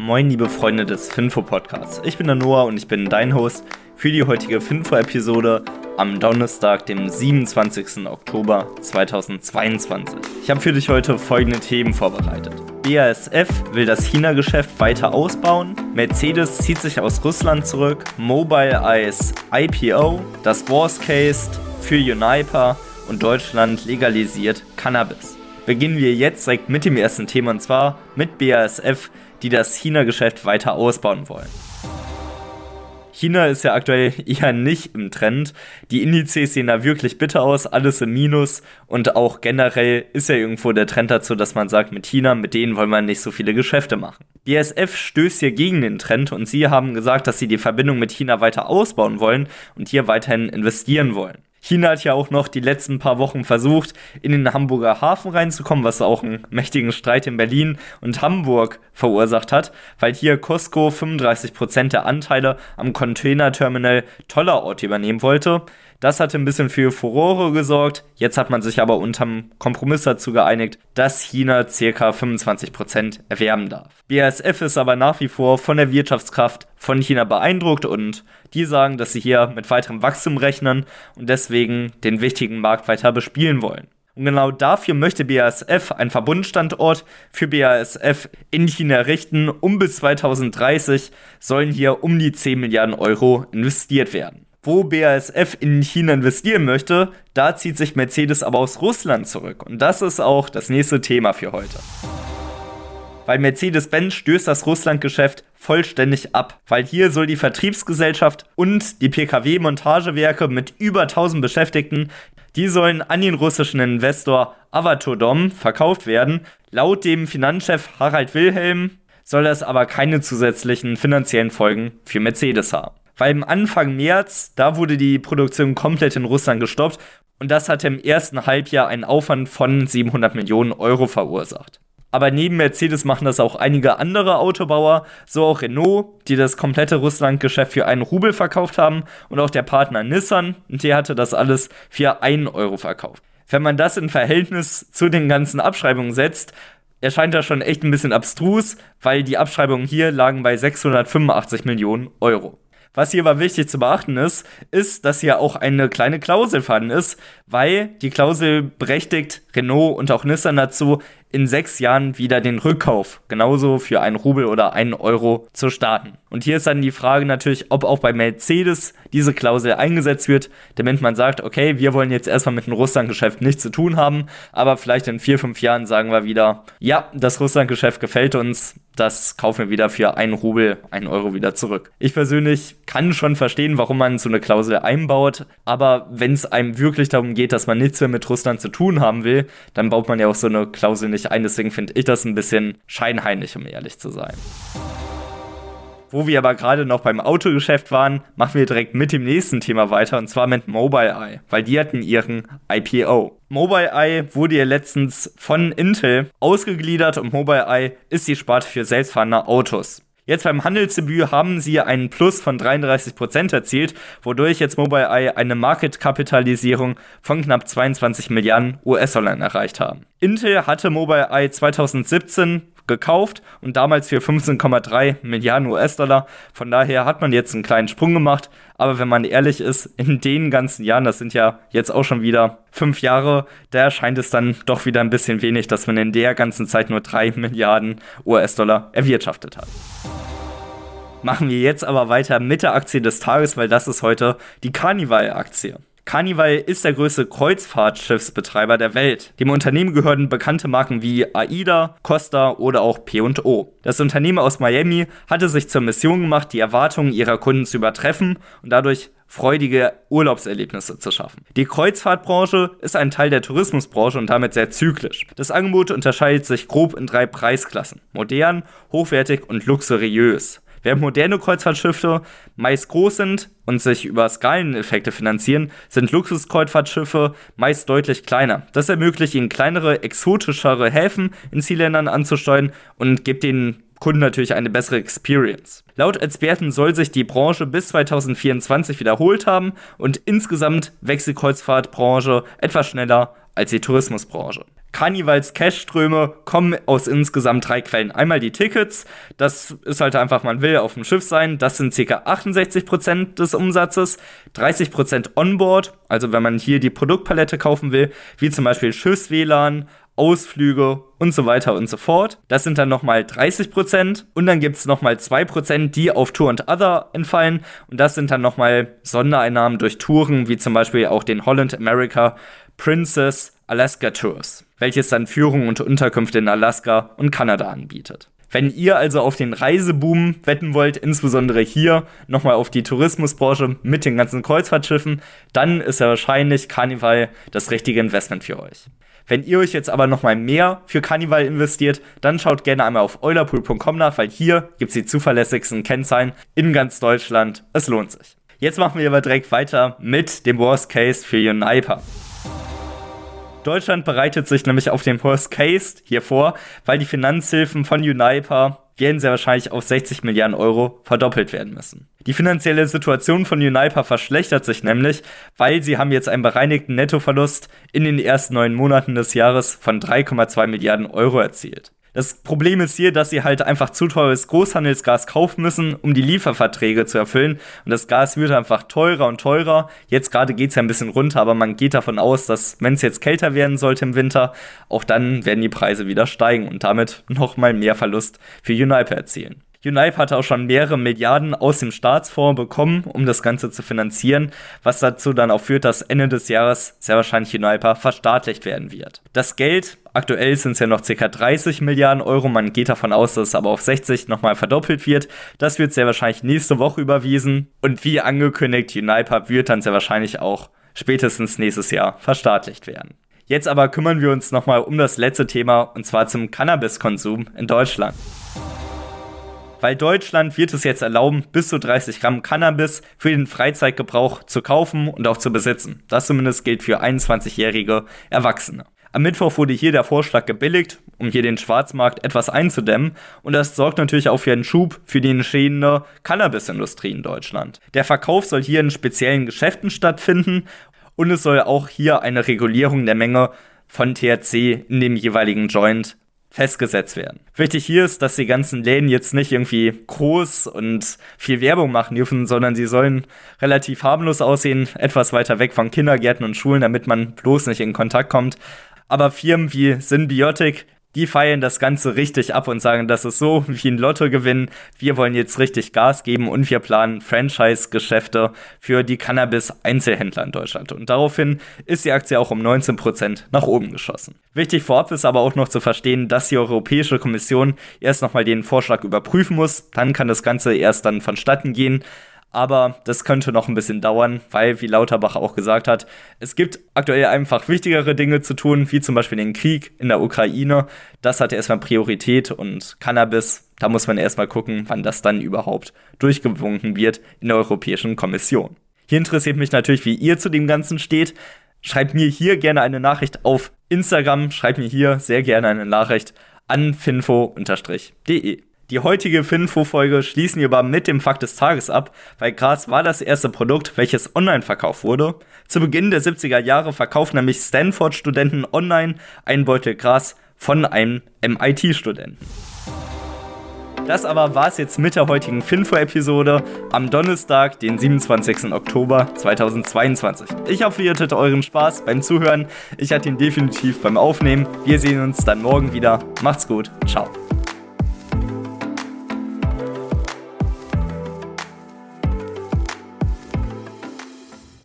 Moin, liebe Freunde des Finfo-Podcasts. Ich bin der Noah und ich bin dein Host für die heutige Finfo-Episode am Donnerstag, dem 27. Oktober 2022. Ich habe für dich heute folgende Themen vorbereitet. BASF will das China-Geschäft weiter ausbauen, Mercedes zieht sich aus Russland zurück, Mobile Eyes IPO, das Worst Case für Uniper und Deutschland legalisiert Cannabis. Beginnen wir jetzt direkt mit dem ersten Thema und zwar mit BASF, die das China-Geschäft weiter ausbauen wollen. China ist ja aktuell eher nicht im Trend. Die Indizes sehen da wirklich bitter aus, alles im Minus und auch generell ist ja irgendwo der Trend dazu, dass man sagt, mit China, mit denen wollen wir nicht so viele Geschäfte machen. BSF stößt hier gegen den Trend und sie haben gesagt, dass sie die Verbindung mit China weiter ausbauen wollen und hier weiterhin investieren wollen. China hat ja auch noch die letzten paar Wochen versucht, in den Hamburger Hafen reinzukommen, was auch einen mächtigen Streit in Berlin und Hamburg verursacht hat, weil hier Costco 35% der Anteile am Containerterminal Tollerort übernehmen wollte. Das hatte ein bisschen für Furore gesorgt. Jetzt hat man sich aber unterm Kompromiss dazu geeinigt, dass China ca. 25% erwerben darf. BASF ist aber nach wie vor von der Wirtschaftskraft von China beeindruckt und die sagen, dass sie hier mit weiterem Wachstum rechnen und deswegen den wichtigen Markt weiter bespielen wollen. Und genau dafür möchte BASF einen Verbundstandort für BASF in China errichten. Um bis 2030 sollen hier um die 10 Milliarden Euro investiert werden wo BASF in China investieren möchte, da zieht sich Mercedes aber aus Russland zurück. Und das ist auch das nächste Thema für heute. Weil Mercedes-Benz stößt das Russland-Geschäft vollständig ab, weil hier soll die Vertriebsgesellschaft und die Pkw-Montagewerke mit über 1000 Beschäftigten, die sollen an den russischen Investor Avatodom verkauft werden. Laut dem Finanzchef Harald Wilhelm soll das aber keine zusätzlichen finanziellen Folgen für Mercedes haben weil im Anfang März, da wurde die Produktion komplett in Russland gestoppt und das hatte im ersten Halbjahr einen Aufwand von 700 Millionen Euro verursacht. Aber neben Mercedes machen das auch einige andere Autobauer, so auch Renault, die das komplette Russland-Geschäft für einen Rubel verkauft haben und auch der Partner Nissan, der hatte das alles für einen Euro verkauft. Wenn man das in Verhältnis zu den ganzen Abschreibungen setzt, erscheint das schon echt ein bisschen abstrus, weil die Abschreibungen hier lagen bei 685 Millionen Euro. Was hier aber wichtig zu beachten ist, ist, dass hier auch eine kleine Klausel vorhanden ist, weil die Klausel berechtigt Renault und auch Nissan dazu, in sechs Jahren wieder den Rückkauf genauso für einen Rubel oder einen Euro zu starten. Und hier ist dann die Frage natürlich, ob auch bei Mercedes diese Klausel eingesetzt wird, damit man sagt, okay, wir wollen jetzt erstmal mit dem Russlandgeschäft nichts zu tun haben, aber vielleicht in vier, fünf Jahren sagen wir wieder, ja, das Russlandgeschäft gefällt uns, das kaufen wir wieder für einen Rubel, einen Euro wieder zurück. Ich persönlich kann schon verstehen, warum man so eine Klausel einbaut, aber wenn es einem wirklich darum geht, dass man nichts mehr mit Russland zu tun haben will, dann baut man ja auch so eine Klausel nicht ein. Deswegen finde ich das ein bisschen scheinheilig, um ehrlich zu sein. Wo wir aber gerade noch beim Autogeschäft waren, machen wir direkt mit dem nächsten Thema weiter und zwar mit Mobileye, weil die hatten ihren IPO. Mobileye wurde ja letztens von Intel ausgegliedert und Mobileye ist die Sparte für selbstfahrende Autos. Jetzt beim Handelsdebüt haben sie einen Plus von 33% erzielt, wodurch jetzt Mobileye eine Marketkapitalisierung von knapp 22 Milliarden US-Dollar erreicht haben. Intel hatte Mobileye 2017 gekauft und damals für 15,3 Milliarden US-Dollar. Von daher hat man jetzt einen kleinen Sprung gemacht. Aber wenn man ehrlich ist, in den ganzen Jahren, das sind ja jetzt auch schon wieder fünf Jahre, da erscheint es dann doch wieder ein bisschen wenig, dass man in der ganzen Zeit nur 3 Milliarden US-Dollar erwirtschaftet hat. Machen wir jetzt aber weiter mit der Aktie des Tages, weil das ist heute die Carnival-Aktie. Carnival ist der größte Kreuzfahrtschiffsbetreiber der Welt. Dem Unternehmen gehören bekannte Marken wie AIDA, Costa oder auch P&O. Das Unternehmen aus Miami hatte sich zur Mission gemacht, die Erwartungen ihrer Kunden zu übertreffen und dadurch freudige Urlaubserlebnisse zu schaffen. Die Kreuzfahrtbranche ist ein Teil der Tourismusbranche und damit sehr zyklisch. Das Angebot unterscheidet sich grob in drei Preisklassen. Modern, hochwertig und luxuriös. Während moderne Kreuzfahrtschiffe meist groß sind und sich über Skaleneffekte finanzieren, sind Luxuskreuzfahrtschiffe meist deutlich kleiner. Das ermöglicht ihnen kleinere, exotischere Häfen in Zielländern anzusteuern und gibt den Kunden natürlich eine bessere Experience. Laut Experten soll sich die Branche bis 2024 wiederholt haben und insgesamt wächst die Kreuzfahrtbranche etwas schneller als die Tourismusbranche. Carnivals Cashströme kommen aus insgesamt drei Quellen. Einmal die Tickets, das ist halt einfach, man will auf dem Schiff sein, das sind ca. 68% des Umsatzes, 30% Onboard, also wenn man hier die Produktpalette kaufen will, wie zum Beispiel Schiffs-WLAN, Ausflüge und so weiter und so fort. Das sind dann nochmal 30% und dann gibt es nochmal 2%, die auf Tour und Other entfallen und das sind dann nochmal Sondereinnahmen durch Touren, wie zum Beispiel auch den Holland America Princess Alaska Tours, welches dann Führung und Unterkünfte in Alaska und Kanada anbietet. Wenn ihr also auf den Reiseboom wetten wollt, insbesondere hier nochmal auf die Tourismusbranche mit den ganzen Kreuzfahrtschiffen, dann ist ja wahrscheinlich Carnival das richtige Investment für euch. Wenn ihr euch jetzt aber nochmal mehr für Carnival investiert, dann schaut gerne einmal auf eulerpool.com nach, weil hier gibt es die zuverlässigsten Kennzahlen in ganz Deutschland. Es lohnt sich. Jetzt machen wir aber direkt weiter mit dem Worst Case für Uniper. Deutschland bereitet sich nämlich auf den Worst Case hier vor, weil die Finanzhilfen von Uniper werden sehr wahrscheinlich auf 60 Milliarden Euro verdoppelt werden müssen. Die finanzielle Situation von Uniper verschlechtert sich nämlich, weil sie haben jetzt einen bereinigten Nettoverlust in den ersten neun Monaten des Jahres von 3,2 Milliarden Euro erzielt. Das Problem ist hier, dass sie halt einfach zu teures Großhandelsgas kaufen müssen, um die Lieferverträge zu erfüllen. Und das Gas wird einfach teurer und teurer. Jetzt gerade geht es ja ein bisschen runter, aber man geht davon aus, dass wenn es jetzt kälter werden sollte im Winter, auch dann werden die Preise wieder steigen und damit nochmal mehr Verlust für Uniper erzielen. Unipe hatte auch schon mehrere Milliarden aus dem Staatsfonds bekommen, um das Ganze zu finanzieren, was dazu dann auch führt, dass Ende des Jahres sehr wahrscheinlich Uniper verstaatlicht werden wird. Das Geld, aktuell sind es ja noch ca. 30 Milliarden Euro, man geht davon aus, dass es aber auf 60 nochmal verdoppelt wird. Das wird sehr wahrscheinlich nächste Woche überwiesen und wie angekündigt, Uniper wird dann sehr wahrscheinlich auch spätestens nächstes Jahr verstaatlicht werden. Jetzt aber kümmern wir uns nochmal um das letzte Thema und zwar zum Cannabiskonsum in Deutschland weil Deutschland wird es jetzt erlauben, bis zu 30 Gramm Cannabis für den Freizeitgebrauch zu kaufen und auch zu besitzen. Das zumindest gilt für 21-jährige Erwachsene. Am Mittwoch wurde hier der Vorschlag gebilligt, um hier den Schwarzmarkt etwas einzudämmen und das sorgt natürlich auch für einen Schub für die entstehende Cannabisindustrie in Deutschland. Der Verkauf soll hier in speziellen Geschäften stattfinden und es soll auch hier eine Regulierung der Menge von THC in dem jeweiligen Joint festgesetzt werden. Wichtig hier ist, dass die ganzen Läden jetzt nicht irgendwie groß und viel Werbung machen dürfen, sondern sie sollen relativ harmlos aussehen, etwas weiter weg von Kindergärten und Schulen, damit man bloß nicht in Kontakt kommt. Aber Firmen wie Symbiotic die feiern das Ganze richtig ab und sagen, das ist so wie ein Lottogewinn. Wir wollen jetzt richtig Gas geben und wir planen Franchise-Geschäfte für die Cannabis-Einzelhändler in Deutschland. Und daraufhin ist die Aktie auch um 19% nach oben geschossen. Wichtig vorab ist aber auch noch zu verstehen, dass die Europäische Kommission erst nochmal den Vorschlag überprüfen muss. Dann kann das Ganze erst dann vonstatten gehen. Aber das könnte noch ein bisschen dauern, weil, wie Lauterbach auch gesagt hat, es gibt aktuell einfach wichtigere Dinge zu tun, wie zum Beispiel den Krieg in der Ukraine. Das hat erstmal Priorität und Cannabis, da muss man erstmal gucken, wann das dann überhaupt durchgewunken wird in der Europäischen Kommission. Hier interessiert mich natürlich, wie ihr zu dem Ganzen steht. Schreibt mir hier gerne eine Nachricht auf Instagram, schreibt mir hier sehr gerne eine Nachricht an finfo-de. Die heutige Finfo-Folge schließen wir aber mit dem Fakt des Tages ab, weil Gras war das erste Produkt, welches online verkauft wurde. Zu Beginn der 70er Jahre verkauften nämlich Stanford-Studenten online einen Beutel Gras von einem MIT-Studenten. Das aber war es jetzt mit der heutigen Finfo-Episode am Donnerstag, den 27. Oktober 2022. Ich hoffe, ihr hattet euren Spaß beim Zuhören. Ich hatte ihn definitiv beim Aufnehmen. Wir sehen uns dann morgen wieder. Macht's gut. Ciao.